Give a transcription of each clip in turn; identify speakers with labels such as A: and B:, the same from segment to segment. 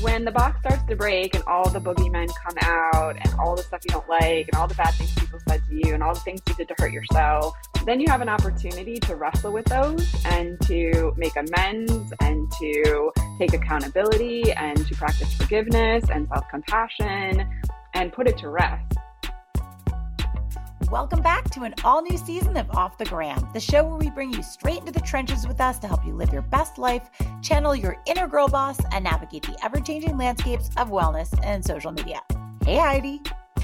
A: when the box starts to break and all the boogeymen come out and all the stuff you don't like and all the bad things people said to you and all the things you did to hurt yourself, then you have an opportunity to wrestle with those and to make amends and to take accountability and to practice forgiveness and self compassion and put it to rest.
B: Welcome back to an all new season of Off the Gram, the show where we bring you straight into the trenches with us to help you live your best life, channel your inner girl boss, and navigate the ever changing landscapes of wellness and social media. Hey, Heidi.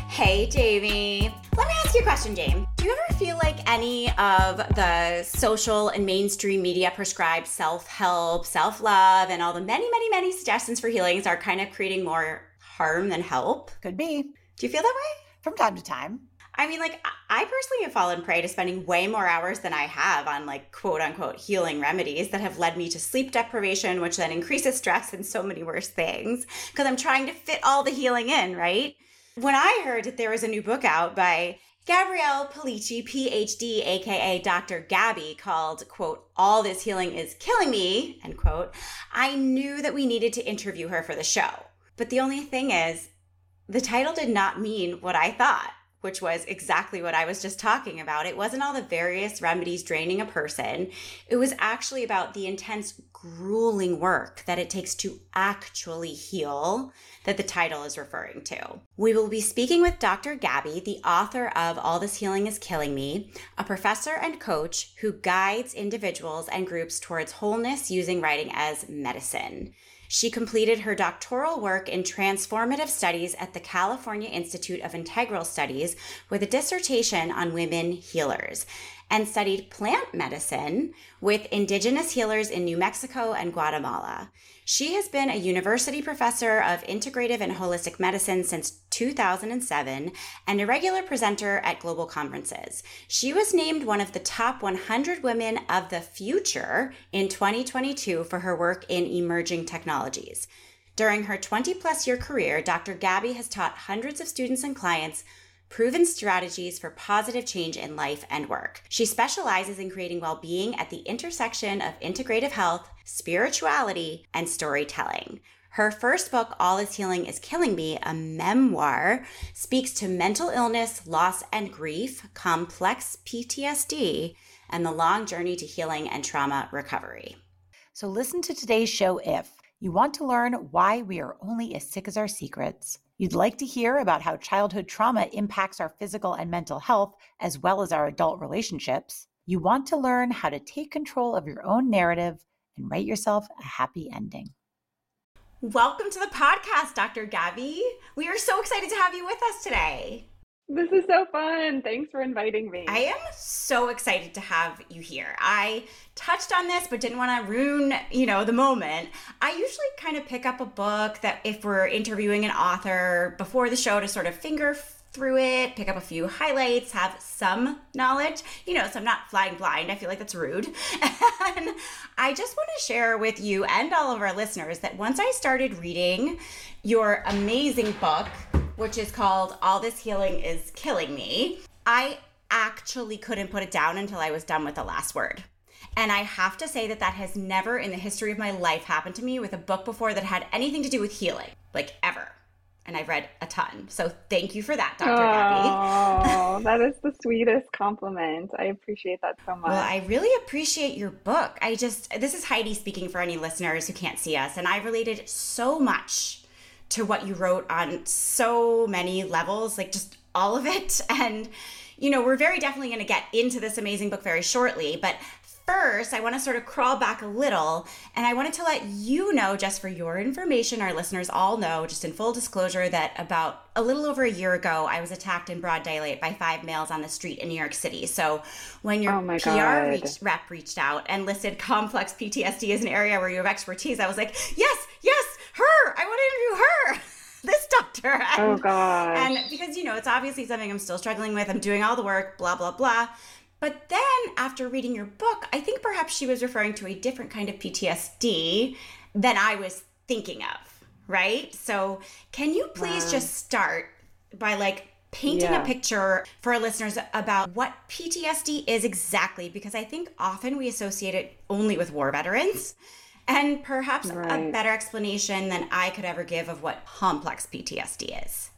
C: Hey, Jamie. Let me ask you a question, Jamie. Do you ever feel like any of the social and mainstream media prescribed self help, self love, and all the many, many, many suggestions for healings are kind of creating more harm than help?
B: Could be.
C: Do you feel that way?
B: From time to time.
C: I mean, like, I personally have fallen prey to spending way more hours than I have on, like, quote unquote, healing remedies that have led me to sleep deprivation, which then increases stress and so many worse things because I'm trying to fit all the healing in, right? When I heard that there was a new book out by Gabrielle Pelicci, PhD, aka Dr. Gabby, called, quote, All This Healing is Killing Me, end quote, I knew that we needed to interview her for the show. But the only thing is, the title did not mean what I thought which was exactly what I was just talking about. It wasn't all the various remedies draining a person. It was actually about the intense, grueling work that it takes to actually heal that the title is referring to. We will be speaking with Dr. Gabby, the author of All This Healing is Killing Me, a professor and coach who guides individuals and groups towards wholeness using writing as medicine. She completed her doctoral work in transformative studies at the California Institute of Integral Studies with a dissertation on women healers and studied plant medicine with indigenous healers in New Mexico and Guatemala. She has been a university professor of integrative and holistic medicine since 2007 and a regular presenter at global conferences. She was named one of the top 100 women of the future in 2022 for her work in emerging technologies. During her 20 plus year career, Dr. Gabby has taught hundreds of students and clients proven strategies for positive change in life and work. She specializes in creating well being at the intersection of integrative health, spirituality, and storytelling. Her first book, All Is Healing is Killing Me, a memoir, speaks to mental illness, loss and grief, complex PTSD, and the long journey to healing and trauma recovery.
B: So, listen to today's show if you want to learn why we are only as sick as our secrets You'd like to hear about how childhood trauma impacts our physical and mental health, as well as our adult relationships. You want to learn how to take control of your own narrative and write yourself a happy ending.
C: Welcome to the podcast, Dr. Gabby. We are so excited to have you with us today.
A: This is so fun. Thanks for inviting me.
C: I am so excited to have you here. I touched on this but didn't want to ruin, you know, the moment. I usually kind of pick up a book that if we're interviewing an author before the show to sort of finger through it, pick up a few highlights, have some knowledge, you know, so I'm not flying blind. I feel like that's rude. and I just want to share with you and all of our listeners that once I started reading your amazing book, which is called All This Healing is Killing Me, I actually couldn't put it down until I was done with the last word. And I have to say that that has never in the history of my life happened to me with a book before that had anything to do with healing, like ever. And I've read a ton. So thank you for that, Dr. Oh,
A: Gabby. that is the sweetest compliment. I appreciate that so much.
C: Well, I really appreciate your book. I just, this is Heidi speaking for any listeners who can't see us. And I related so much to what you wrote on so many levels, like just all of it. And, you know, we're very definitely going to get into this amazing book very shortly. But first, I want to sort of crawl back a little and I wanted to let you know, just for your information, our listeners all know, just in full disclosure, that about a little over a year ago, I was attacked in broad daylight by five males on the street in New York City. So when your oh PR reached, rep reached out and listed complex PTSD as an area where you have expertise, I was like, yes, yes, her. I want to interview her. this doctor.
A: Oh, and, oh God.
C: And because you know, it's obviously something I'm still struggling with. I'm doing all the work, blah blah blah. But then after reading your book, I think perhaps she was referring to a different kind of PTSD than I was thinking of, right? So, can you please wow. just start by like painting yeah. a picture for our listeners about what PTSD is exactly because I think often we associate it only with war veterans and perhaps right. a better explanation than I could ever give of what complex PTSD is.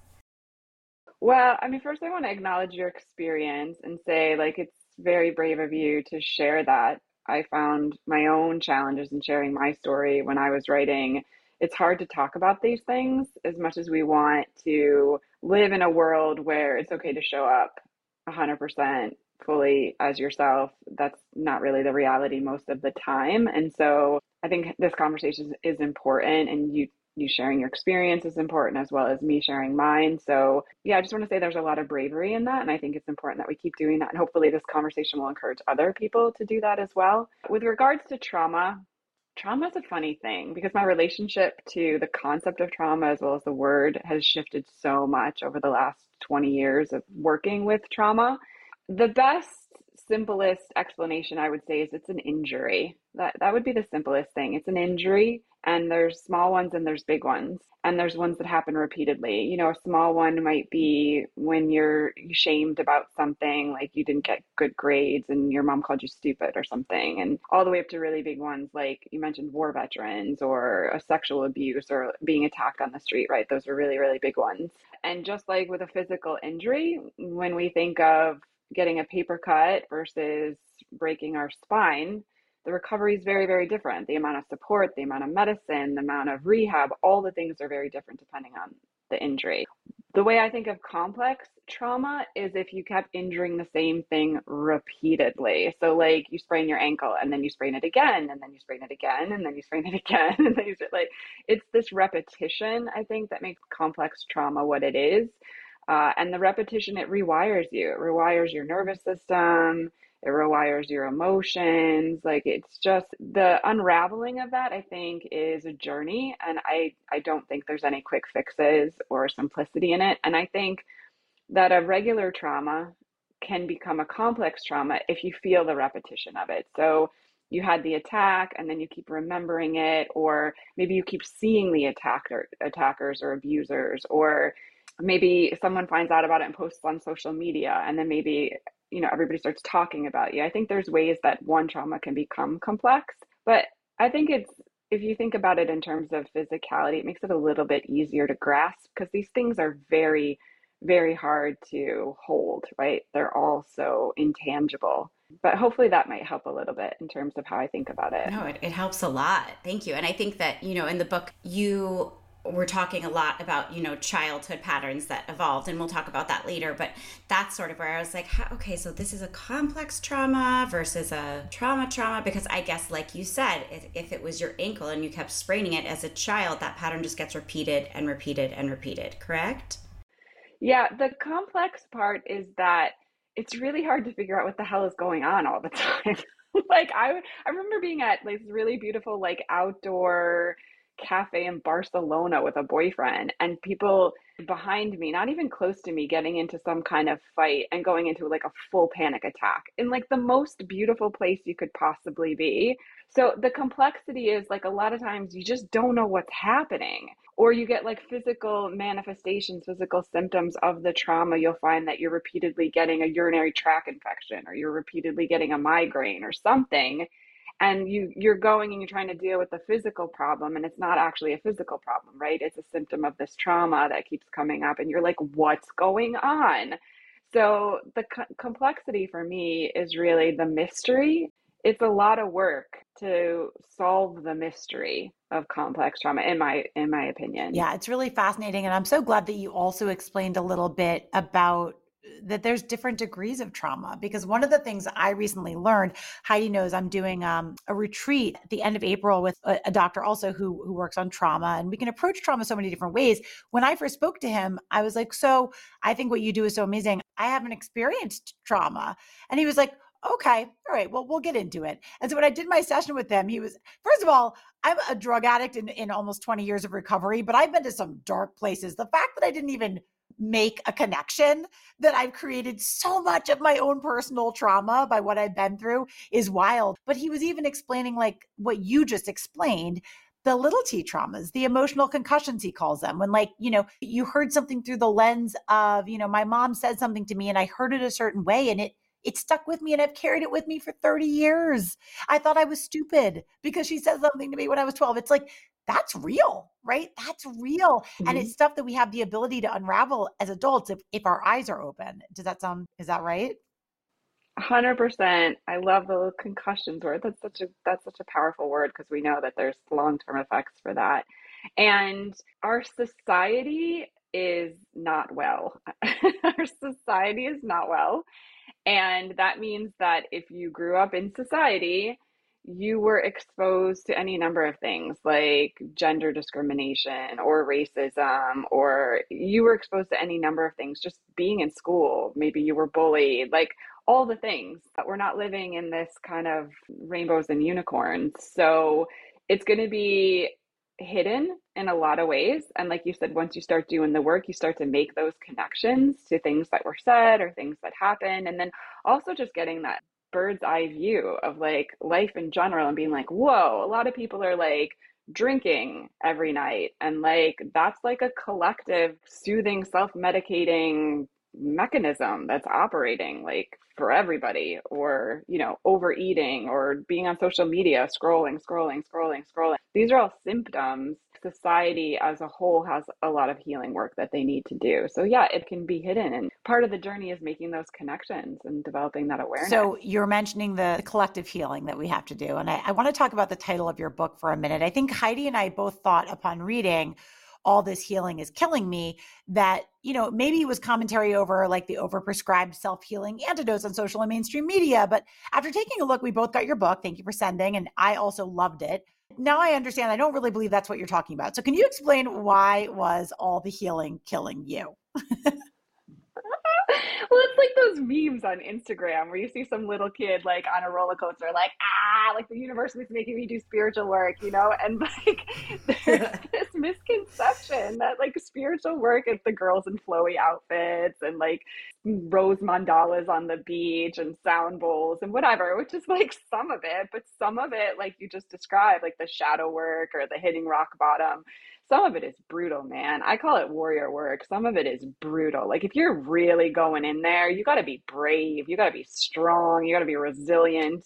A: Well, I mean, first, I want to acknowledge your experience and say, like, it's very brave of you to share that. I found my own challenges in sharing my story when I was writing. It's hard to talk about these things as much as we want to live in a world where it's okay to show up 100% fully as yourself. That's not really the reality most of the time. And so I think this conversation is important and you you sharing your experience is important as well as me sharing mine. So, yeah, I just want to say there's a lot of bravery in that. And I think it's important that we keep doing that. And hopefully, this conversation will encourage other people to do that as well. With regards to trauma, trauma is a funny thing because my relationship to the concept of trauma as well as the word has shifted so much over the last 20 years of working with trauma. The best simplest explanation I would say is it's an injury. That that would be the simplest thing. It's an injury and there's small ones and there's big ones and there's ones that happen repeatedly. You know, a small one might be when you're shamed about something like you didn't get good grades and your mom called you stupid or something and all the way up to really big ones like you mentioned war veterans or a sexual abuse or being attacked on the street, right? Those are really really big ones. And just like with a physical injury, when we think of getting a paper cut versus breaking our spine, the recovery is very, very different. The amount of support, the amount of medicine, the amount of rehab, all the things are very different depending on the injury. The way I think of complex trauma is if you kept injuring the same thing repeatedly. So, like you sprain your ankle and then you sprain it again, and then you sprain it again, and then you sprain it again, and then you like it's this repetition, I think, that makes complex trauma what it is. Uh, and the repetition, it rewires you. It rewires your nervous system. It rewires your emotions. Like it's just the unraveling of that, I think, is a journey. And I, I don't think there's any quick fixes or simplicity in it. And I think that a regular trauma can become a complex trauma if you feel the repetition of it. So you had the attack and then you keep remembering it, or maybe you keep seeing the attacker, attackers or abusers, or maybe someone finds out about it and posts on social media and then maybe you know everybody starts talking about you. I think there's ways that one trauma can become complex but i think it's if you think about it in terms of physicality it makes it a little bit easier to grasp because these things are very very hard to hold right? They're all so intangible. But hopefully that might help a little bit in terms of how i think about it.
C: No it, it helps a lot. Thank you. And i think that you know in the book you we're talking a lot about you know childhood patterns that evolved and we'll talk about that later but that's sort of where i was like okay so this is a complex trauma versus a trauma trauma because i guess like you said if, if it was your ankle and you kept spraining it as a child that pattern just gets repeated and repeated and repeated correct?
A: Yeah the complex part is that it's really hard to figure out what the hell is going on all the time. Like i i remember being at like this really beautiful like outdoor cafe in Barcelona with a boyfriend and people behind me, not even close to me, getting into some kind of fight and going into like a full panic attack in like the most beautiful place you could possibly be. So the complexity is like a lot of times you just don't know what's happening. Or you get like physical manifestations, physical symptoms of the trauma. You'll find that you're repeatedly getting a urinary tract infection or you're repeatedly getting a migraine or something and you you're going and you're trying to deal with the physical problem and it's not actually a physical problem right? It's a symptom of this trauma that keeps coming up and you're like what's going on? So the co- complexity for me is really the mystery. It's a lot of work to solve the mystery of complex trauma in my in my opinion.
B: Yeah it's really fascinating and i'm so glad that you also explained a little bit about that there's different degrees of trauma because one of the things I recently learned, Heidi knows I'm doing um, a retreat at the end of April with a, a, doctor also who who works on trauma, and we can approach trauma so many different ways. When I first spoke to him, I was like, "So I think what you do is so amazing. I haven't experienced trauma," and he was like. Okay, all right. Well, we'll get into it. And so when I did my session with him, he was first of all, I'm a drug addict in, in almost 20 years of recovery, but I've been to some dark places. The fact that I didn't even make a connection that I've created so much of my own personal trauma by what I've been through is wild. But he was even explaining, like what you just explained, the little t traumas, the emotional concussions, he calls them. When, like, you know, you heard something through the lens of, you know, my mom said something to me and I heard it a certain way and it, it stuck with me and I've carried it with me for 30 years. I thought I was stupid because she said something to me when I was 12. It's like, that's real, right? That's real. Mm-hmm. And it's stuff that we have the ability to unravel as adults if, if our eyes are open. Does that sound, is that right?
A: Hundred percent. I love the concussions word. That's such a that's such a powerful word because we know that there's long term effects for that. And our society is not well. our society is not well. And that means that if you grew up in society, you were exposed to any number of things like gender discrimination or racism, or you were exposed to any number of things just being in school. Maybe you were bullied, like all the things. But we're not living in this kind of rainbows and unicorns. So it's going to be hidden in a lot of ways. And like you said, once you start doing the work, you start to make those connections to things that were said or things that happened. And then also just getting that bird's eye view of like life in general and being like, whoa, a lot of people are like, drinking every night. And like that's like a collective soothing self-medicating mechanism that's operating like for everybody or you know overeating or being on social media scrolling scrolling scrolling scrolling. These are all symptoms society as a whole has a lot of healing work that they need to do. So yeah it can be hidden and part of the journey is making those connections and developing that awareness.
B: So you're mentioning the collective healing that we have to do and I, I want to talk about the title of your book for a minute. I think heidi and i both thought upon reading all this healing is killing me that you know maybe it was commentary over like the overprescribed self-healing antidotes on social and mainstream media but after taking a look we both got your book thank you for sending and i also loved it now i understand i don't really believe that's what you're talking about. So can you explain why was all the healing killing you
A: well, it's like those memes on Instagram where you see some little kid like on a roller coaster, like, ah, like the universe is making me do spiritual work, you know? And like there's this misconception that like spiritual work is the girls in flowy outfits and like rose mandalas on the beach and sound bowls and whatever, which is like some of it, but some of it, like you just described, like the shadow work or the hitting rock bottom some of it is brutal, man. I call it warrior work. Some of it is brutal. Like if you're really going in there, you got to be brave. You got to be strong. You got to be resilient.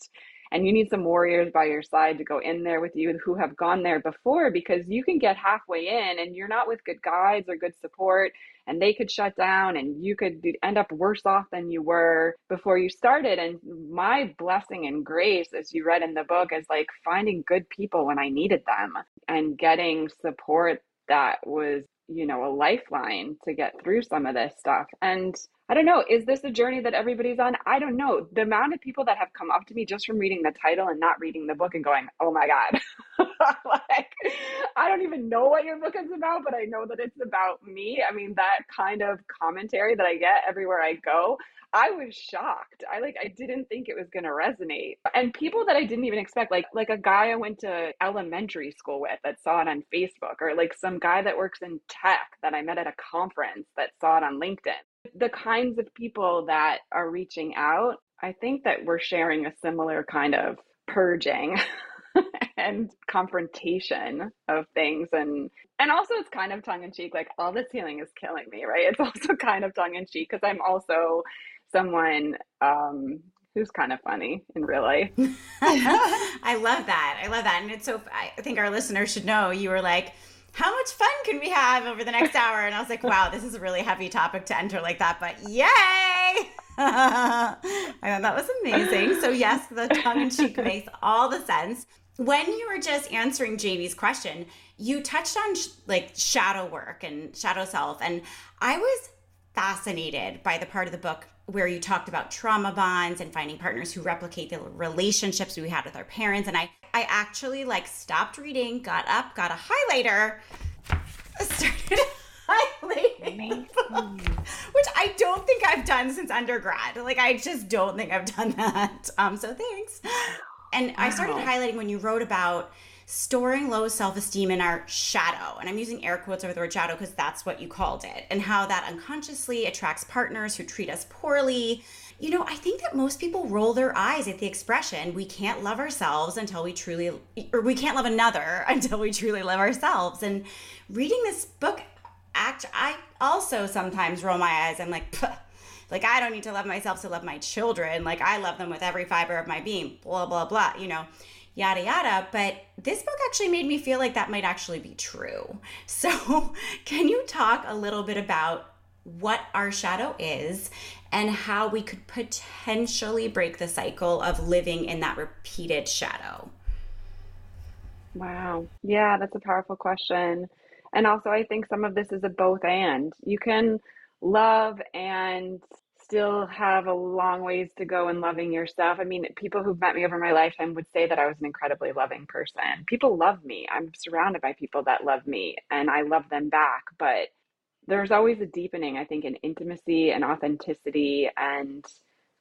A: And you need some warriors by your side to go in there with you who have gone there before because you can get halfway in and you're not with good guides or good support and they could shut down and you could end up worse off than you were before you started. And my blessing and grace, as you read in the book, is like finding good people when I needed them and getting support that was you know a lifeline to get through some of this stuff. And i don't know is this a journey that everybody's on? I don't know. The amount of people that have come up to me just from reading the title and not reading the book and going oh my god like i don't even know what your book is about but i know that it's about me i mean that kind of commentary that i get everywhere i go I was shocked. I like I didn't think it was going to resonate. And people that I didn't even expect like like a guy I went to elementary school with that saw it on Facebook or like some guy that works in tech that I met at a conference that saw it on LinkedIn. The kinds of people that are reaching out, I think that we're sharing a similar kind of purging and confrontation of things and and also it's kind of tongue in cheek like all this healing is killing me right it's also kind of tongue in cheek because i'm also someone um, who's kind of funny in real life.
C: I love that. I love that. And it's so, I think our listeners should know you were like, how much fun can we have over the next hour? And I was like, wow, this is a really heavy topic to enter like that, but yay! I thought that was amazing. So, yes, the tongue in cheek makes all the sense. When you were just answering Jamie's question, you touched on sh- like shadow work and shadow self. And I was fascinated by the part of the book where you talked about trauma bonds and finding partners who replicate the relationships we had with our parents and i i actually like stopped reading got up got a highlighter started highlighting which i don't think i've done since undergrad. Like i just don't think i've done that. Um so thanks and wow. i started highlighting when you wrote about storing low self esteem in our shadow. And I'm using air quotes over the word shadow because that's what you called it, and how that unconsciously attracts partners who treat us poorly. You know, I think that most people roll their eyes at the expression, we can't love ourselves until we truly, or we can't love another until we truly love ourselves. And reading this book, act, I also sometimes roll my eyes. I'm like, Like, I don't need to love myself to love my children. Like, I love them with every fiber of my being, blah, blah, blah, you know, yada, yada. But this book actually made me feel like that might actually be true. So, can you talk a little bit about what our shadow is and how we could potentially break the cycle of living in that repeated shadow?
A: Wow. Yeah, that's a powerful question. And also, I think some of this is a both and. You can love and still have a long ways to go in loving yourself. I mean, people who've met me over my lifetime would say that I was an incredibly loving person. People love me. I'm surrounded by people that love me and I love them back. But there's always a deepening, I think, in intimacy and authenticity and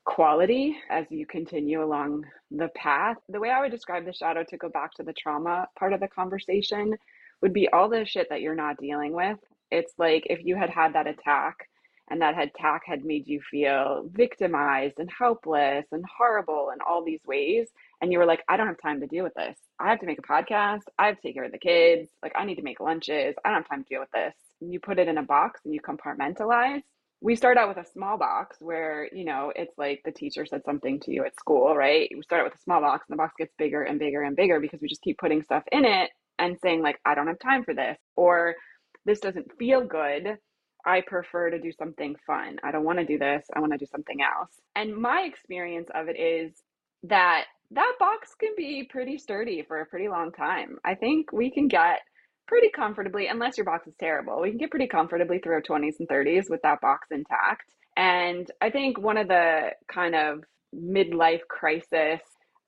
A: quality as you continue along the path. The way I would describe the shadow to go back to the trauma part of the conversation would be all the shit that you're not dealing with. It's like if you had had that attack and that attack had made you feel victimized and helpless and horrible in all these ways. And you were like, I don't have time to deal with this. I have to make a podcast. I have to take care of the kids. Like, I need to make lunches. I don't have time to deal with this. And you put it in a box and you compartmentalize we start out with a small box where you know it's like the teacher said something to you at school right we start out with a small box and the box gets bigger and bigger and bigger because we just keep putting stuff in it and saying like i don't have time for this or this doesn't feel good i prefer to do something fun i don't want to do this i want to do something else and my experience of it is that that box can be pretty sturdy for a pretty long time i think we can get pretty comfortably, unless your box is terrible. We can get pretty comfortably through our 20s and 30s with that box intact. And I think one of the kind of midlife crisis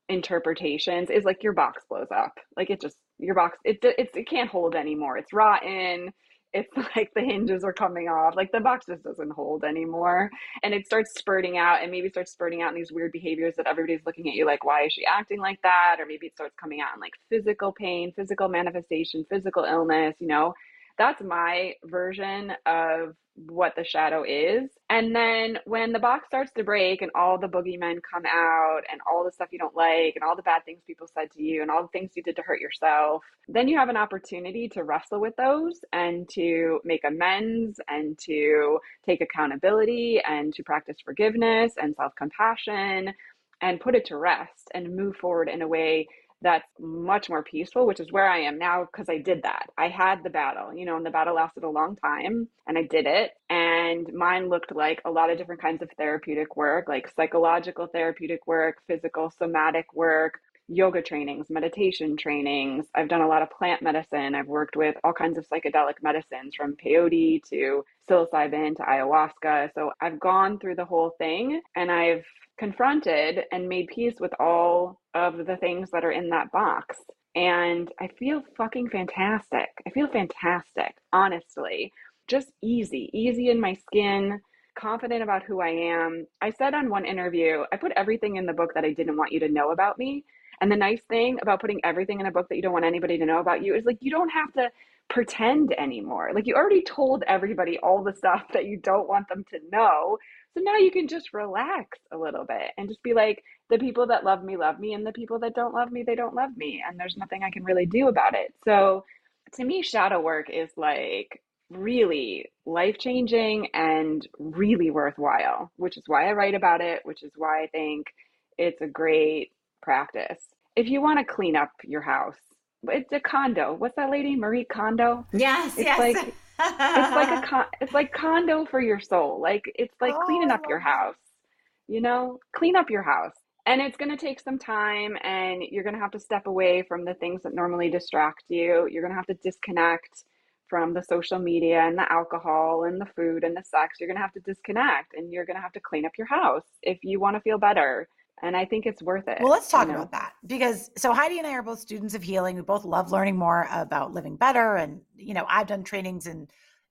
A: interpretations is like your box blows up. Like it just your box it it's it can't hold anymore. It's rotten it's like the hinges are coming off like the box just doesn't hold anymore. And it starts spurting out and maybe starts spurting out in these weird behaviors that everybody's looking at you like why is she acting like that? Or maybe it starts coming out in like physical pain physical manifestation physical illness you know that's my version of what the shadow is. And then when the box starts to break and all the boogeymen come out and all the stuff you don't like and all the bad things people said to you and all the things you did to hurt yourself, then you have an opportunity to wrestle with those and to make amends and to take accountability and to practice forgiveness and self compassion and put it to rest and move forward in a way that's much more peaceful, which is where I am now because I did that. I had the battle, you know, and the battle lasted a long time and I did it. And mine looked like a lot of different kinds of therapeutic work, like psychological therapeutic work, physical, somatic work, yoga trainings, meditation trainings. I've done a lot of plant medicine. I've worked with all kinds of psychedelic medicines from peyote to psilocybin to ayahuasca. So I've gone through the whole thing and I've confronted and made peace with all of the things that are in that box. And I feel fucking fantastic. I feel fantastic, honestly. Just easy, easy in my skin, confident about who I am. I said on one interview, I put everything in the book that I didn't want you to know about me. And the nice thing about putting everything in a book that you don't want anybody to know about you is like you don't have to pretend anymore. Like you already told everybody all the stuff that you don't want them to know. So now you can just relax a little bit and just be like, the people that love me, love me, and the people that don't love me, they don't love me. And there's nothing I can really do about it. So to me, shadow work is like really life changing and really worthwhile, which is why I write about it, which is why I think it's a great practice. If you want to clean up your house, it's a condo. What's that lady, Marie Kondo?
C: Yes,
A: it's
C: yes.
A: Like, it's like a con- it's like condo for your soul. Like it's like oh, cleaning up your oh. house. You know, clean up your house. And it's going to take some time and you're going to have to step away from the things that normally distract you. You're going to have to disconnect from the social media and the alcohol and the food and the sex. You're going to have to disconnect and you're going to have to clean up your house if you want to feel better. And I think it's worth it.
B: Well, let's talk you know? about that because so Heidi and I are both students of healing. We both love learning more about living better. And, you know, I've done trainings in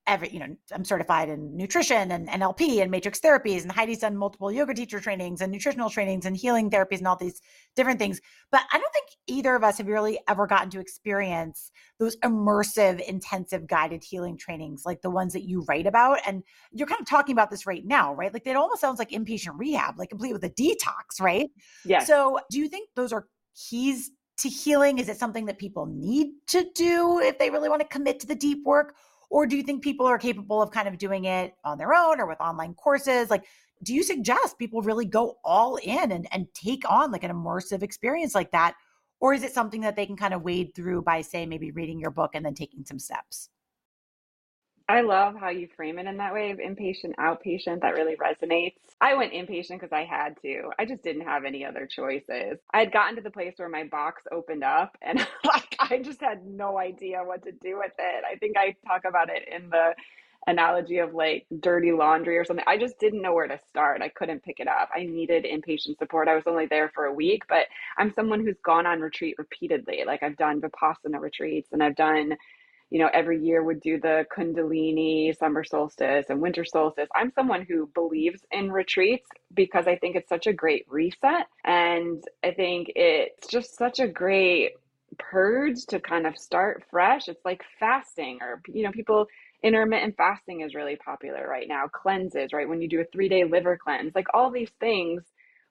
B: every, you know, I'm certified in nutrition and NLP and matrix therapies. And Heidi's done multiple yoga teacher trainings and nutritional trainings and healing therapies and all these different things. But I don't think either of us have really ever gotten to experience those immersive, intensive guided healing trainings like the ones that you write about. And you're kind of talking about this right now, right? Like it almost sounds like inpatient rehab, like complete with a detox, right?
A: Yeah.
B: So do you think those are keys to healing? Is it something that people need to do if they really want to commit to the deep work? Or do you think people are capable of kind of doing it on their own or with online courses? Like, do you suggest people really go all in and, and take on like an immersive experience like that? Or is it something that they can kind of wade through by, say, maybe reading your book and then taking some steps?
A: I love how you frame it in that way of inpatient, outpatient. That really resonates. I went inpatient because I had to. I just didn't have any other choices. I had gotten to the place where my box opened up and like I just had no idea what to do with it. I think I talk about it in the analogy of like dirty laundry or something. I just didn't know where to start. I couldn't pick it up. I needed inpatient support. I was only there for a week, but I'm someone who's gone on retreat repeatedly. Like I've done Vipassana retreats and I've done you know, every year would do the Kundalini, summer solstice, and winter solstice. I'm someone who believes in retreats because I think it's such a great reset. And I think it's just such a great purge to kind of start fresh. It's like fasting, or, you know, people, intermittent fasting is really popular right now, cleanses, right? When you do a three day liver cleanse, like all these things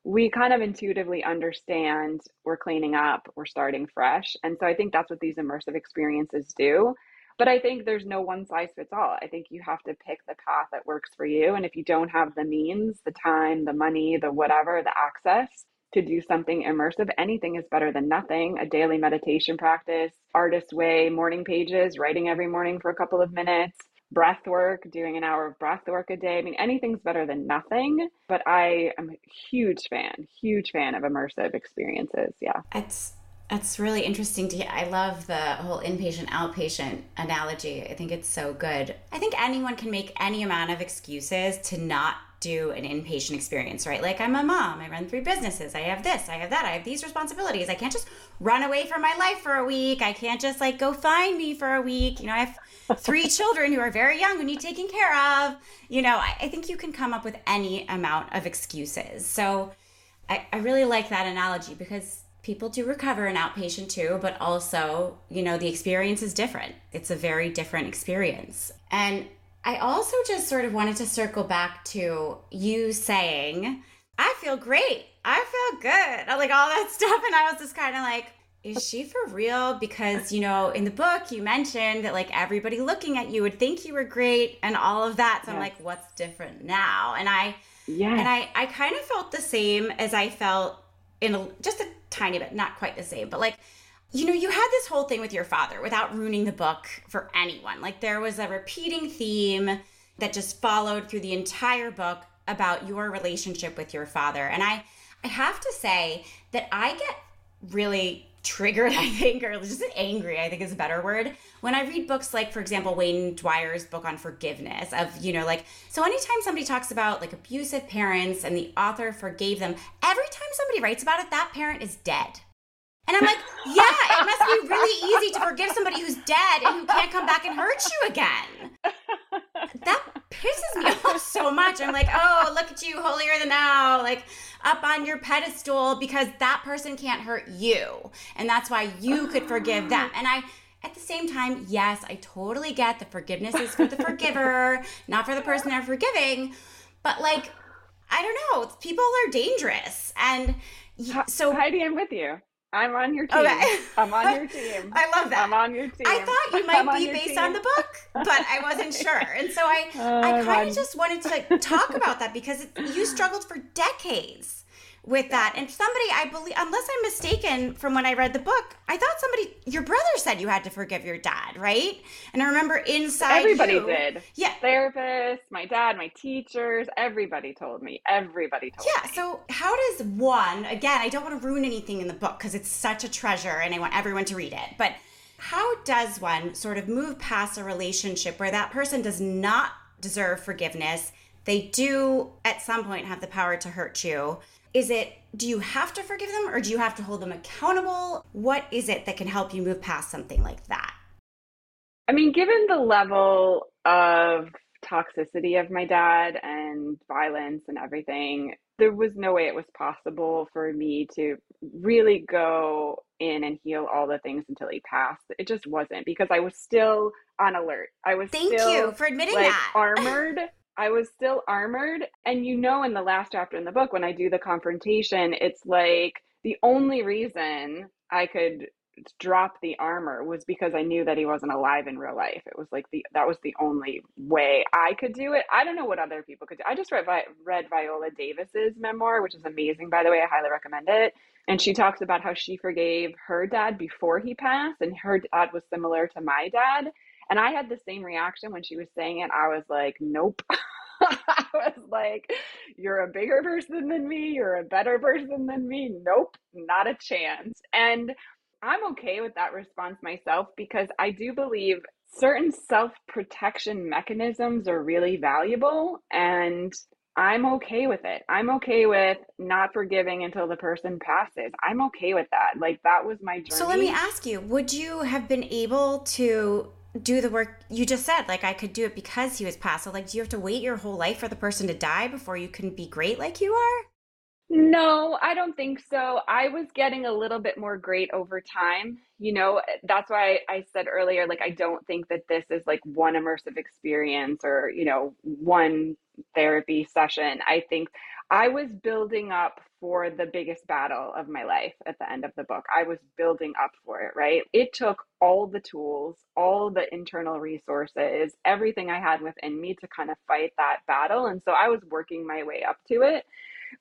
A: we kind of intuitively understand we're cleaning up, we're starting fresh. And so I think that's what these immersive experiences do. But I think there's no one size fits all. I think you have to pick the path that works for you. And if you don't have the means, the time, the money, the whatever, the access to do something immersive, anything is better than nothing. A daily meditation practice, artist way, morning pages, writing every morning for a couple of minutes, breath work, doing an hour of breath work a day. I mean, anything's better than nothing. But I am a huge fan, huge fan of immersive experiences. Yeah.
C: It's that's really interesting to hear. I love the whole inpatient outpatient analogy. I think it's so good. I think anyone can make any amount of excuses to not do an inpatient experience, right? Like I'm a mom, I run three businesses, I have this, I have that, I have these responsibilities. I can't just run away from my life for a week. I can't just like go find me for a week. You know, I have three children who are very young who need taking care of. You know, I, I think you can come up with any amount of excuses. So I, I really like that analogy because people do recover in outpatient too, but also, you know, the experience is different. It's a very different experience. And I also just sort of wanted to circle back to you saying, I feel great. I feel good. Like all that stuff. And I was just kind of like, is she for real? Because, you know, in the book, you mentioned that like everybody looking at you would think you were great and all of that. So yes. I'm like, what's different now? And I, yeah. And I, I kind of felt the same as I felt in a, just a tiny bit, not quite the same, but like, you know, you had this whole thing with your father without ruining the book for anyone. Like, there was a repeating theme that just followed through the entire book about your relationship with your father. And I, I have to say that I get really triggered, I think, or just angry, I think is a better word. When I read books like, for example, Wayne Dyer's book on forgiveness, of, you know, like, so anytime somebody talks about like abusive parents and the author forgave them, every time somebody writes about it, that parent is dead. And I'm like, yeah, it must be really easy to forgive somebody who's dead and who can't come back and hurt you again. That pisses me off so much. I'm like, oh, look at you, holier than thou. Like, up on your pedestal because that person can't hurt you. And that's why you could forgive them. And I, at the same time, yes, I totally get the forgiveness is for the forgiver, not for the person they're forgiving. But like, I don't know, people are dangerous. And so
A: Heidi, I'm with you. I'm on your team. Okay. I'm on your team.
C: I love that.
A: I'm on your team.
C: I thought you might be based team. on the book, but I wasn't sure. And so I, oh, I kind of just wanted to talk about that because it, you struggled for decades with that. And somebody, I believe, unless I'm mistaken from when I read the book, I thought somebody, your brother said you had to forgive your dad, right? And I remember inside
A: everybody
C: you,
A: did.
C: Yeah,
A: therapists, my dad, my teachers, everybody told me. Everybody told
C: yeah, me. Yeah. So how does one? Again, I don't want to ruin anything in the book because it's such a treasure, and I want everyone to read it. But how does one sort of move past a relationship where that person does not deserve forgiveness? They do at some point have the power to hurt you is it do you have to forgive them or do you have to hold them accountable? What is it that can help you move past something like that?
A: I mean, given the level of toxicity of my dad and violence and everything, there was no way it was possible for me to really go in and heal all the things until he passed. It just wasn't because I was still on alert. I was
C: Thank
A: still,
C: you for admitting
A: like,
C: that.
A: armored I was still armored. And you know, in the last chapter in the book, when I do the confrontation, it's like the only reason I could drop the armor was because I knew that he wasn't alive in real life. It was like the that was the only way I could do it. I don't know what other people could do. I just read read Viola Davis's memoir, which is amazing by the way. I highly recommend it. And she talks about how she forgave her dad before he passed and her dad was similar to my dad. And I had the same reaction when she was saying it. I was like, "Nope." I was like, You're a bigger person than me. You're a better person than me. Nope, not a chance. And I'm okay with that response myself because I do believe certain self protection mechanisms are really valuable. And I'm okay with it. I'm okay with not forgiving until the person passes. I'm okay with that. Like that was my journey.
C: So let me ask you, would you have been able to do the work you just said like i could do it because he was passed. So like do you have to wait your whole life for the person to die before you can be great like you are?
A: No i don't think so. I was getting a little bit more great over time. You know that's why i said earlier like i don't think that this is like one immersive experience or you know one therapy session. I think I was building up for the biggest battle of my life at the end of the book. I was building up for it, right? It took all the tools, all the internal resources, everything I had within me to kind of fight that battle. And so I was working my way up to it.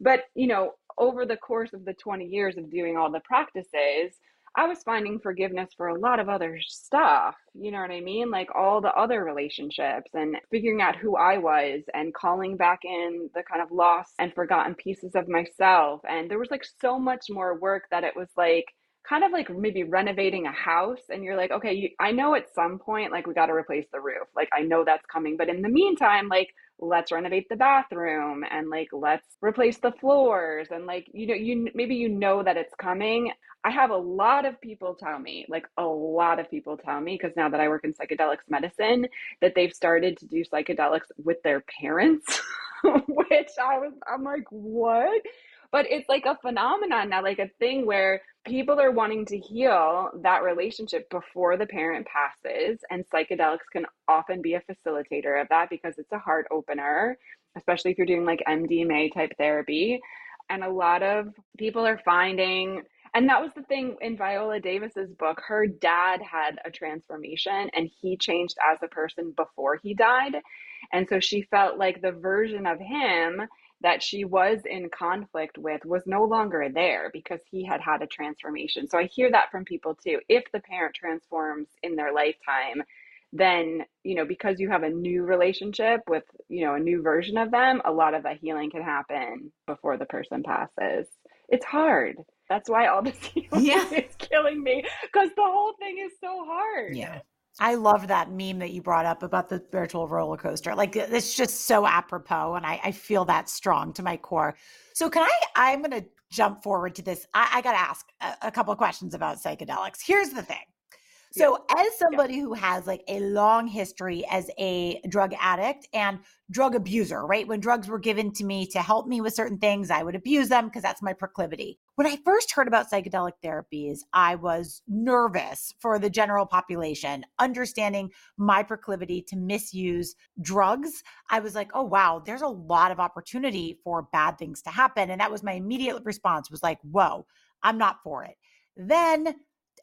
A: But, you know, over the course of the 20 years of doing all the practices, I was finding forgiveness for a lot of other stuff. You know what I mean? Like all the other relationships and figuring out who I was and calling back in the kind of lost and forgotten pieces of myself. And there was like so much more work that it was like, kind of like maybe renovating a house and you're like okay you, i know at some point like we got to replace the roof like i know that's coming but in the meantime like let's renovate the bathroom and like let's replace the floors and like you know you maybe you know that it's coming. I have a lot of people tell me like a lot of people tell me because now that i work in psychedelics medicine that they've started to do psychedelics with their parents which i was i'm like what but it's like a phenomenon now like a thing where people are wanting to heal that relationship before the parent passes and psychedelics can often be a facilitator of that because it's a heart opener especially if you're doing like mdma type therapy. And a lot of people are finding and that was the thing in viola davis's book her dad had a transformation and he changed as a person before he died. And so she felt like the version of him that she was in conflict with was no longer there because he had had a transformation. So I hear that from people too. If the parent transforms in their lifetime, then, you know, because you have a new relationship with, you know, a new version of them, a lot of that healing can happen before the person passes. It's hard. That's why all this healing yeah. is killing me because the whole thing is so hard.
B: Yeah. I love that meme that you brought up about the spiritual roller coaster. Like it's just so apropos, and I, I feel that strong to my core. So can I? I'm going to jump forward to this. I, I got to ask a, a couple of questions about psychedelics. Here's the thing. So, yeah. as somebody yeah. who has like a long history as a drug addict and drug abuser, right? When drugs were given to me to help me with certain things, I would abuse them because that's my proclivity. When I first heard about psychedelic therapies, I was nervous for the general population, understanding my proclivity to misuse drugs. I was like, "Oh wow, there's a lot of opportunity for bad things to happen." And that was my immediate response was like, "Whoa, I'm not for it." Then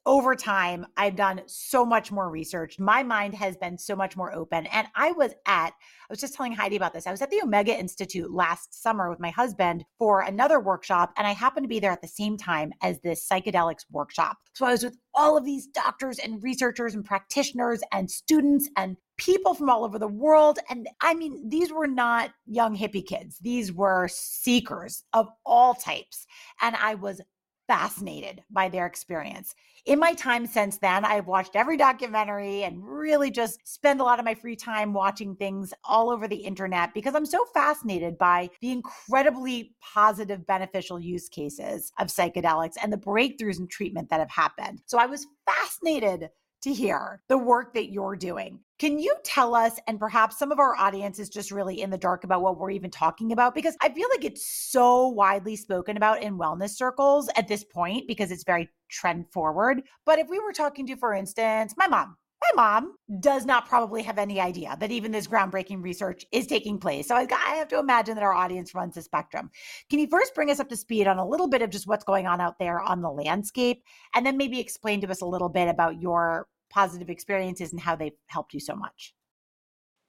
B: over time, I've done so much more research. My mind has been so much more open. And I was at, I was just telling Heidi about this. I was at the Omega Institute last summer with my husband for another workshop, and I happened to be there at the same time as this psychedelics workshop. So I was with all of these doctors and researchers and practitioners and students and people from all over the world. And I mean, these were not young hippie kids, these were seekers of all types. And I was fascinated by their experience. In my time since then, I've watched every documentary and really just spend a lot of my free time watching things all over the internet because I'm so fascinated by the incredibly positive, beneficial use cases of psychedelics and the breakthroughs in treatment that have happened. So I was fascinated to hear the work that you're doing. Can you tell us, and perhaps some of our audience is just really in the dark about what we're even talking about? Because I feel like it's so widely spoken about in wellness circles at this point because it's very trend forward. But if we were talking to, for instance, my mom, my mom does not probably have any idea that even this groundbreaking research is taking place. So I, I have to imagine that our audience runs the spectrum. Can you first bring us up to speed on a little bit of just what's going on out there on the landscape, and then maybe explain to us a little bit about your positive experiences and how they've helped you so much?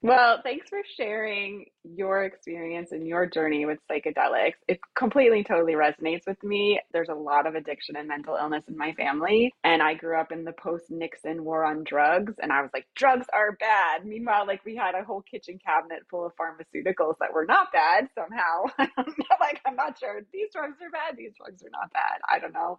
A: Well, thanks for sharing your experience and your journey with psychedelics. It completely, totally resonates with me. There's a lot of addiction and mental illness in my family. And I grew up in the post Nixon war on drugs. And I was like, drugs are bad. Meanwhile, like we had a whole kitchen cabinet full of pharmaceuticals that were not bad somehow. like, I'm not sure. These drugs are bad. These drugs are not bad. I don't know.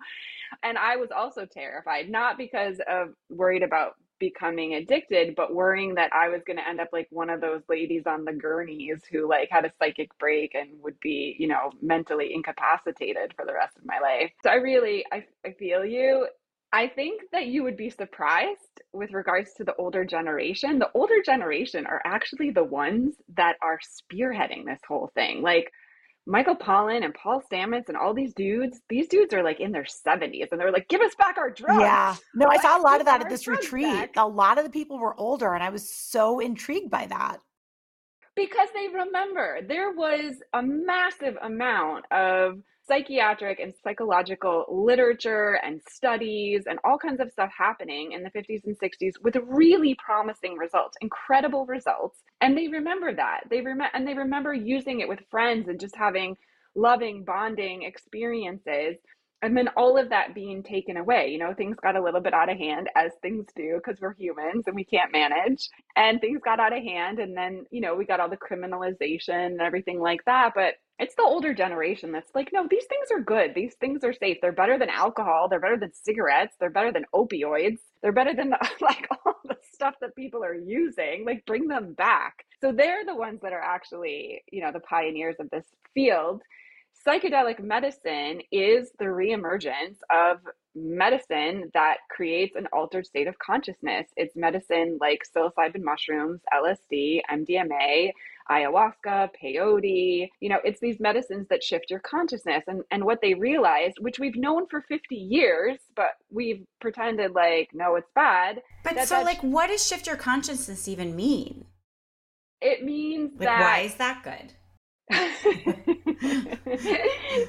A: And I was also terrified, not because of worried about becoming addicted, but worrying that I was going to end up like one of those ladies on the gurneys who like had a psychic break and would be, you know, mentally incapacitated for the rest of my life. So I really, I, I feel you. I think that you would be surprised with regards to the older generation. The older generation are actually the ones that are spearheading this whole thing. Like, Michael Pollan and Paul Stamets and all these dudes, these dudes are like in their 70s and they're like, give us back our drugs.
B: Yeah. No, I saw a lot of that at this retreat. Back. A lot of the people were older and I was so intrigued by that.
A: Because they remember there was a massive amount of psychiatric and psychological literature and studies and all kinds of stuff happening in the 50s and 60s with really promising results, incredible results. And they remember that. They remember and they remember using it with friends and just having loving bonding experiences and then all of that being taken away you know things got a little bit out of hand as things do because we're humans and we can't manage and things got out of hand and then you know we got all the criminalization and everything like that but it's the older generation that's like no these things are good. These things are safe. They're better than alcohol. They're better than cigarettes. They're better than opioids. They're better than the, like all the stuff that people are using. Like bring them back. So they're the ones that are actually you know the pioneers of this field. Psychedelic medicine is the reemergence of medicine that creates an altered state of consciousness. It's medicine like psilocybin mushrooms, LSD, MDMA, ayahuasca, peyote. You know, it's these medicines that shift your consciousness. And, and what they realized, which we've known for 50 years, but we've pretended like, no, it's bad.
C: But so, like, what does shift your consciousness even mean?
A: It means
C: like,
A: that.
C: Why is that good?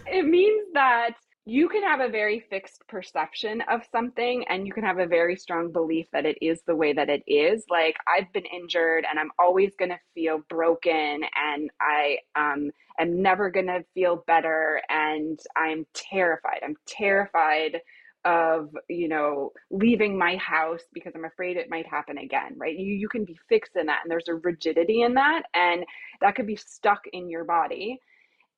A: it means that you can have a very fixed perception of something and you can have a very strong belief that it is the way that it is. Like i've been injured and i'm always going to feel broken and i um, am never going to feel better and i'm terrified. I'm terrified of you know leaving my house because i'm afraid it might happen again right? You you can be fixed in that and there's a rigidity in that and that could be stuck in your body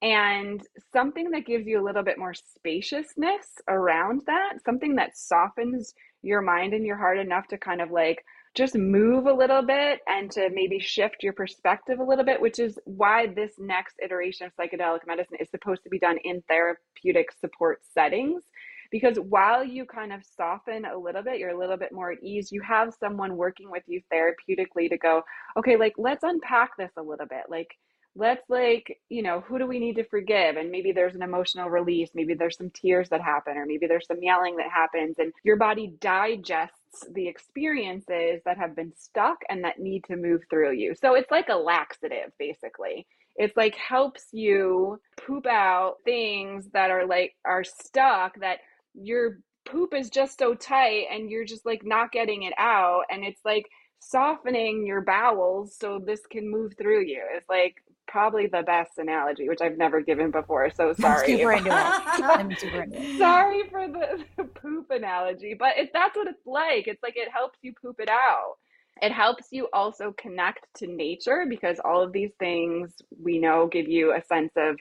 A: and something that gives you a little bit more spaciousness around that something that softens your mind and your heart enough to kind of like just move a little bit and to maybe shift your perspective a little bit which is why this next iteration of psychedelic medicine is supposed to be done in therapeutic support settings. Because while you kind of soften a little bit you're a little bit more at ease you have someone working with you therapeutically to go okay like let's unpack this a little bit. Like let's like you know who do we need to forgive? And maybe there's an emotional release maybe there's some tears that happen or maybe there's some yelling that happens and your body digests the experiences that have been stuck and that need to move through you. So it's like a laxative basically. It's like helps you poop out things that are like are stuck that your poop is just so tight and you're just like not getting it out and it's like softening your bowels so this can move through you. It's like probably the best analogy which i've never given before so sorry
B: I'm super into it. I'm super into it.
A: sorry for the, the poop analogy but it, that's what it's like it's like it helps you poop it out it helps you also connect to nature because all of these things we know give you a sense of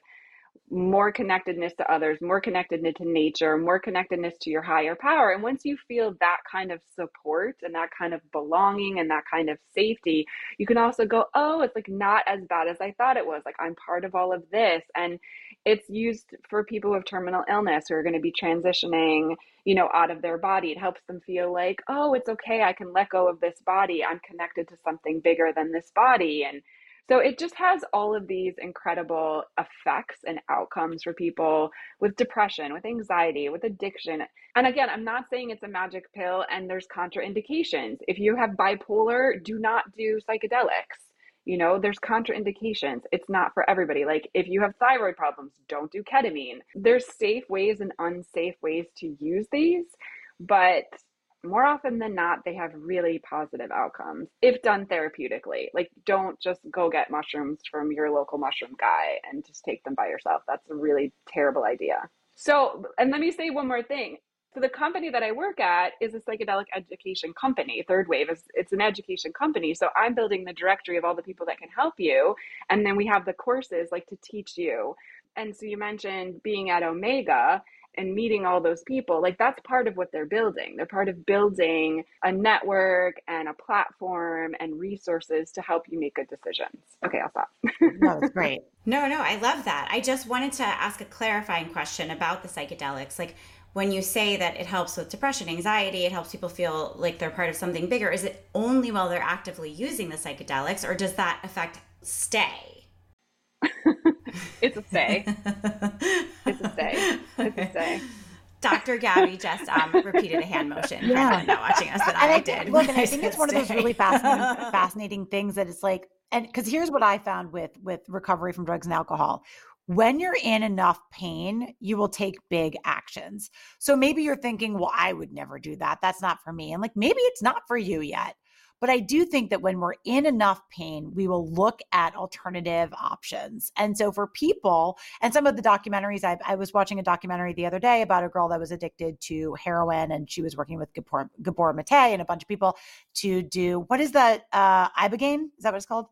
A: more connectedness to others, more connectedness to nature, more connectedness to your higher power. And once you feel that kind of support and that kind of belonging and that kind of safety, you can also go, oh, it's like not as bad as I thought it was. Like I'm part of all of this. And it's used for people with terminal illness who are going to be transitioning, you know, out of their body. It helps them feel like, oh, it's okay. I can let go of this body. I'm connected to something bigger than this body. And So it just has all of these incredible effects and outcomes for people with depression, with anxiety, with addiction. And again, I'm not saying it's a magic pill and there's contraindications. If you have bipolar, do not do psychedelics. You know, there's contraindications. It's not for everybody. Like if you have thyroid problems, don't do ketamine. There's safe ways and unsafe ways to use these, but more often than not, they have really positive outcomes if done therapeutically. Like, don't just go get mushrooms from your local mushroom guy and just take them by yourself. That's a really terrible idea. So, and let me say one more thing. So, the company that I work at is a psychedelic education company. Third Wave is it's an education company. So, I'm building the directory of all the people that can help you, and then we have the courses like to teach you. And so, you mentioned being at Omega and meeting all those people like that's part of what they're building. They're part of building a network and a platform and resources to help you make good decisions. Okay i'll stop.
B: That was great.
C: No no i love that. I just wanted to ask a clarifying question about the psychedelics. Like when you say that it helps with depression, anxiety, it helps people feel like they're part of something bigger, is it only while they're actively using the psychedelics or does that affect stay?
A: it's a stay. it's a stay. It's a stay.
C: Dr. Gabby just um, repeated a hand motion yeah. not watching us that I, I, did.
B: Look, and I think it's one of those really fascinating, fascinating things that it's like, and because here's what I found with with recovery from drugs and alcohol. When you're in enough pain, you will take big actions. So maybe you're thinking, well, I would never do that. That's not for me. And like maybe it's not for you yet. But I do think that when we're in enough pain, we will look at alternative options. And so for people, and some of the documentaries, I, I was watching a documentary the other day about a girl that was addicted to heroin, and she was working with Gabor, Gabor Mate and a bunch of people to do what is that? Uh, Ibogaine? Is that what it's called?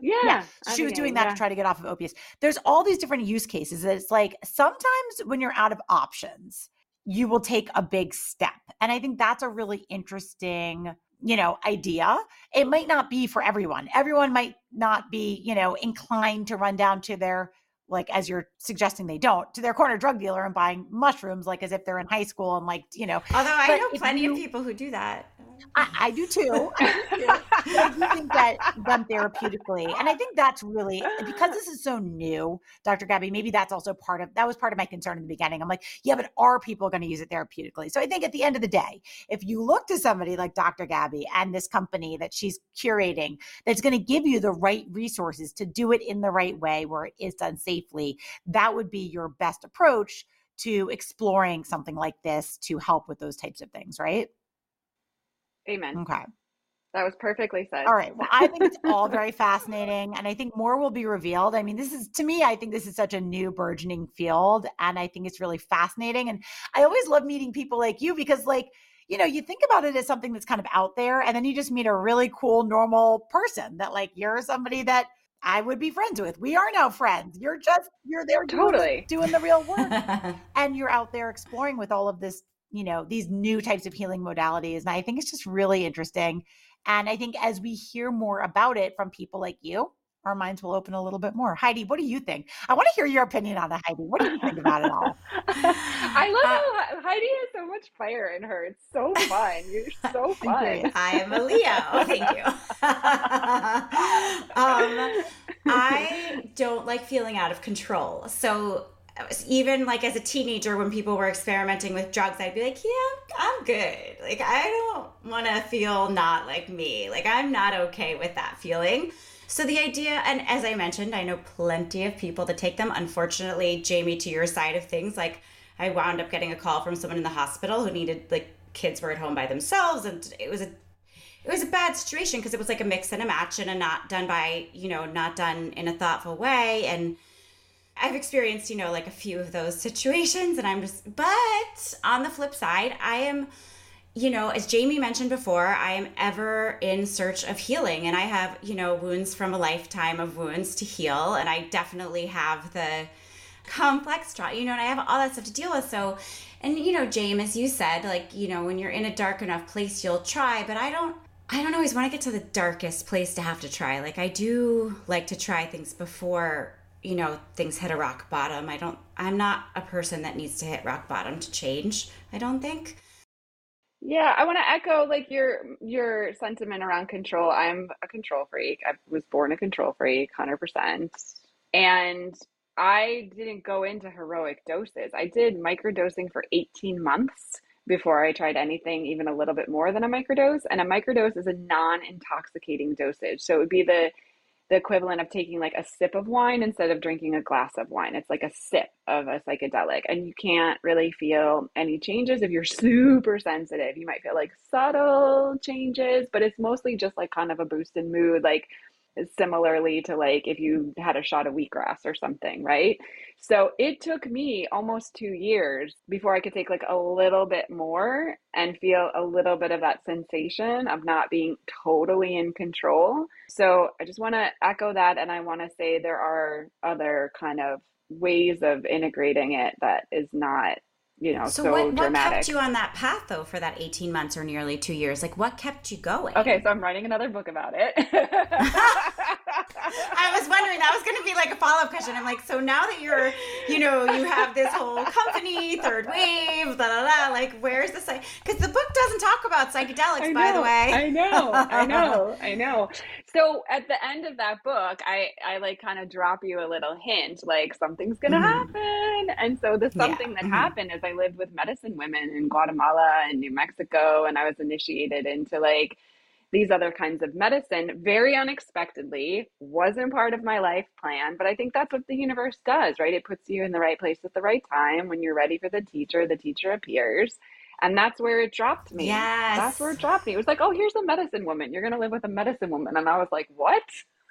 A: yeah. yeah.
B: So she was doing that yeah. to try to get off of opiates. There's all these different use cases that it's like sometimes when you're out of options, you will take a big step. And I think that's a really interesting you know idea it might not be for everyone everyone might not be you know inclined to run down to their like as you're suggesting they don't to their corner drug dealer and buying mushrooms like as if they're in high school and like you know
C: although i know plenty you, of people who do that
B: I, I do too. I do, too. I do think that them therapeutically, and I think that's really because this is so new, Dr. Gabby. Maybe that's also part of that was part of my concern in the beginning. I'm like, yeah, but are people going to use it therapeutically? So I think at the end of the day, if you look to somebody like Dr. Gabby and this company that she's curating, that's going to give you the right resources to do it in the right way, where it is done safely, that would be your best approach to exploring something like this to help with those types of things, right?
A: Amen.
B: Okay.
A: That was perfectly said.
B: All right. Well, I think it's all very fascinating. And I think more will be revealed. I mean, this is, to me, I think this is such a new burgeoning field. And I think it's really fascinating. And I always love meeting people like you because, like, you know, you think about it as something that's kind of out there. And then you just meet a really cool, normal person that, like, you're somebody that I would be friends with. We are now friends. You're just, you're there
A: totally
B: doing, doing the real work. and you're out there exploring with all of this you know these new types of healing modalities and i think it's just really interesting and i think as we hear more about it from people like you our minds will open a little bit more. Heidi, what do you think? I want to hear your opinion on it, Heidi. What do you think about it all?
A: I love uh, how Heidi has so much fire in her. It's so fun. You're so fun.
C: I am a Leo. Thank you. um, I don't like feeling out of control. So even like as a teenager when people were experimenting with drugs i'd be like yeah i'm good. Like i don't want to feel not like me. Like i'm not okay with that feeling. So the idea and as i mentioned i know plenty of people that take them. Unfortunately jamie to your side of things like i wound up getting a call from someone in the hospital who needed like kids were at home by themselves and it was a it was a bad situation because it was like a mix and a match and a not done by you know not done in a thoughtful way and I've experienced, you know, like a few of those situations, and I'm just, but on the flip side, I am, you know, as Jamie mentioned before, I am ever in search of healing, and I have, you know, wounds from a lifetime of wounds to heal, and I definitely have the complex trauma, you know, and I have all that stuff to deal with. So, and you know, James, as you said, like, you know, when you're in a dark enough place, you'll try, but I don't. I don't always want to get to the darkest place to have to try. Like I do like to try things before you know things hit a rock bottom i don't i'm not a person that needs to hit rock bottom to change i don't think
A: Yeah, I want to echo like your your sentiment around control. I'm a control freak. I was born a control freak, 100%. And I didn't go into heroic doses. I did microdosing for 18 months before I tried anything even a little bit more than a microdose. And a microdose is a non-intoxicating dosage. So it would be the the equivalent of taking like a sip of wine instead of drinking a glass of wine. It's like a sip of a psychedelic, and you can't really feel any changes if you're super sensitive. You might feel like subtle changes, but it's mostly just like kind of a boost in mood, like similarly to like if you had a shot of wheatgrass or something, right? So it took me almost two years before I could take like a little bit more and feel a little bit of that sensation of not being totally in control. So I just want to echo that. And I want to say there are other kind of ways of integrating it that is not you know, so, so
C: what,
A: what
C: kept you on that path though for that 18 months or nearly two years? Like what kept you going?
A: Okay, so I'm writing another book about it.
C: I was wondering that was going to be like a follow up question. I'm like, so now that you're, you know, you have this whole company, third wave, blah blah blah. Like, where's the site? Because the book doesn't talk about psychedelics, by the way.
A: I know, I know, I know. So at the end of that book, I I like kind of drop you a little hint, like something's going to mm-hmm. happen. And so the something yeah. that mm-hmm. happened is I lived with medicine women in Guatemala and New Mexico, and I was initiated into like these other kinds of medicine very unexpectedly. Wasn't part of my life plan but i think that's what the universe does right? It puts you in the right place at the right time. When you're ready for the teacher the teacher appears. And that's where it dropped me.
C: Yes
A: that's where it dropped me. It was like oh here's a medicine woman. You're going to live with a medicine woman. And i was like what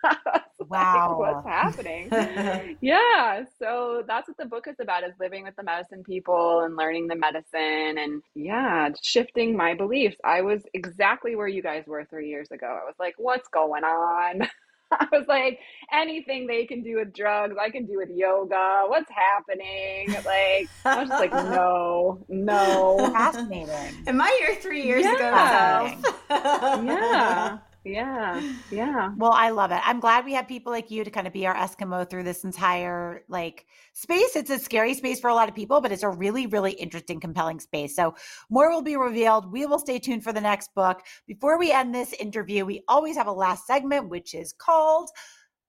B: wow
A: like, what's happening yeah so that's what the book is about is living with the medicine people and learning the medicine and yeah shifting my beliefs i was exactly where you guys were three years ago i was like what's going on I was like, anything they can do with drugs, I can do with yoga. What's happening? Like, I was just like, no, no.
B: Fascinating.
C: Am I here three years
A: yeah. ago? yeah. Yeah. Yeah.
B: Well, I love it. I'm glad we have people like you to kind of be our Eskimo through this entire like space. It's a scary space for a lot of people, but it's a really, really interesting, compelling space. So more will be revealed. We will stay tuned for the next book. Before we end this interview, we always have a last segment, which is called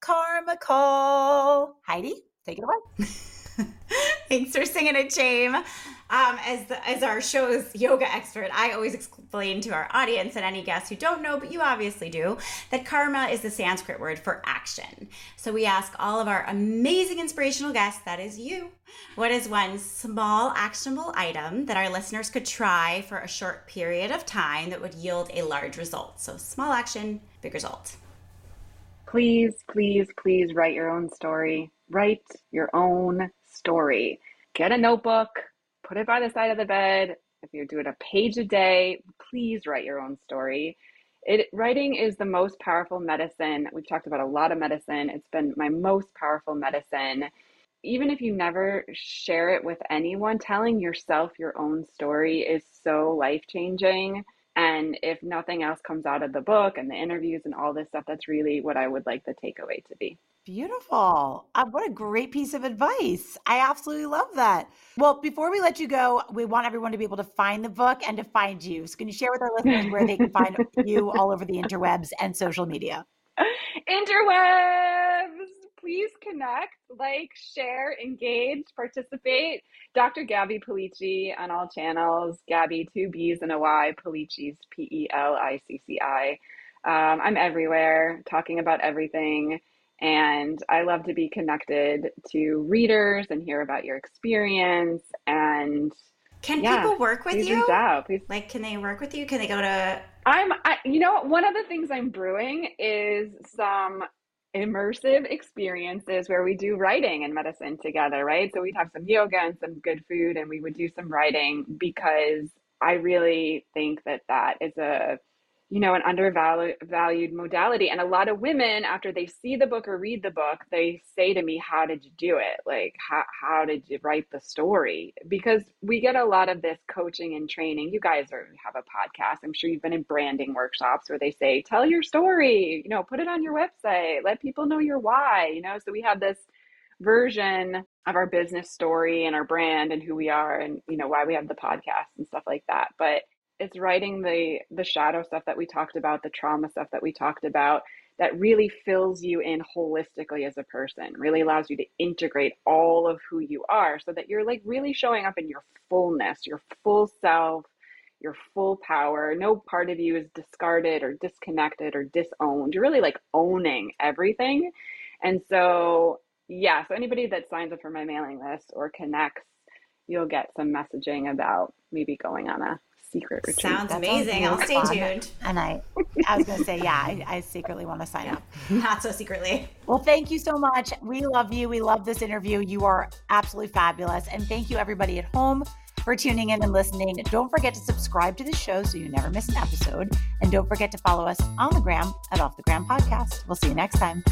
B: Karma Call. Heidi, take it away.
C: Thanks for singing it, James. Um, as the, as our show's yoga expert, I always explain to our audience and any guests who don't know, but you obviously do, that karma is the Sanskrit word for action. So we ask all of our amazing inspirational guests, that is you, what is one small actionable item that our listeners could try for a short period of time that would yield a large result? So small action, big result.
A: Please, please, please write your own story. Write your own story. Get a notebook, put it by the side of the bed. If you're doing a page a day, please write your own story. It writing is the most powerful medicine. We've talked about a lot of medicine. It's been my most powerful medicine. Even if you never share it with anyone, telling yourself your own story is so life changing. And if nothing else comes out of the book and the interviews and all this stuff, that's really what I would like the takeaway to be.
B: Beautiful. Uh, what a great piece of advice. I absolutely love that. Well, before we let you go, we want everyone to be able to find the book and to find you. So, can you share with our listeners where they can find you all over the interwebs and social media?
A: Interwebs please connect, like, share, engage, participate. Dr. Gabby Pelicci on all channels. Gabby, two B's and a Y. Pelicci's P E L I C C I. Um, I'm everywhere, talking about everything. And I love to be connected to readers and hear about your experience. And
C: can
A: yeah,
C: people work with you?
A: Out.
C: Like, can they work with you? Can they go to?
A: I'm, I, you know, one of the things I'm brewing is some immersive experiences where we do writing and medicine together, right? So we'd have some yoga and some good food and we would do some writing because I really think that that is a you know, an undervalued modality. And a lot of women, after they see the book or read the book, they say to me, How did you do it? Like, how, how did you write the story? Because we get a lot of this coaching and training. You guys are, have a podcast. I'm sure you've been in branding workshops where they say, Tell your story, you know, put it on your website, let people know your why, you know. So we have this version of our business story and our brand and who we are and, you know, why we have the podcast and stuff like that. But it's writing the the shadow stuff that we talked about, the trauma stuff that we talked about that really fills you in holistically as a person, really allows you to integrate all of who you are so that you're like really showing up in your fullness, your full self, your full power. No part of you is discarded or disconnected or disowned. You're really like owning everything. And so, yeah, so anybody that signs up for my mailing list or connects, you'll get some messaging about maybe going on a secret retreat.
C: Sounds that amazing. Sounds I'll stay tuned.
B: And I, I was going to say, yeah, I, I, secretly want to sign up.
C: Not so secretly.
B: Well, thank you so much. We love you. We love this interview. You are absolutely fabulous. And thank you, everybody at home, for tuning in and listening. Don't forget to subscribe to the show so you never miss an episode. And don't forget to follow us on the gram at Off the Gram Podcast. We'll see you next time.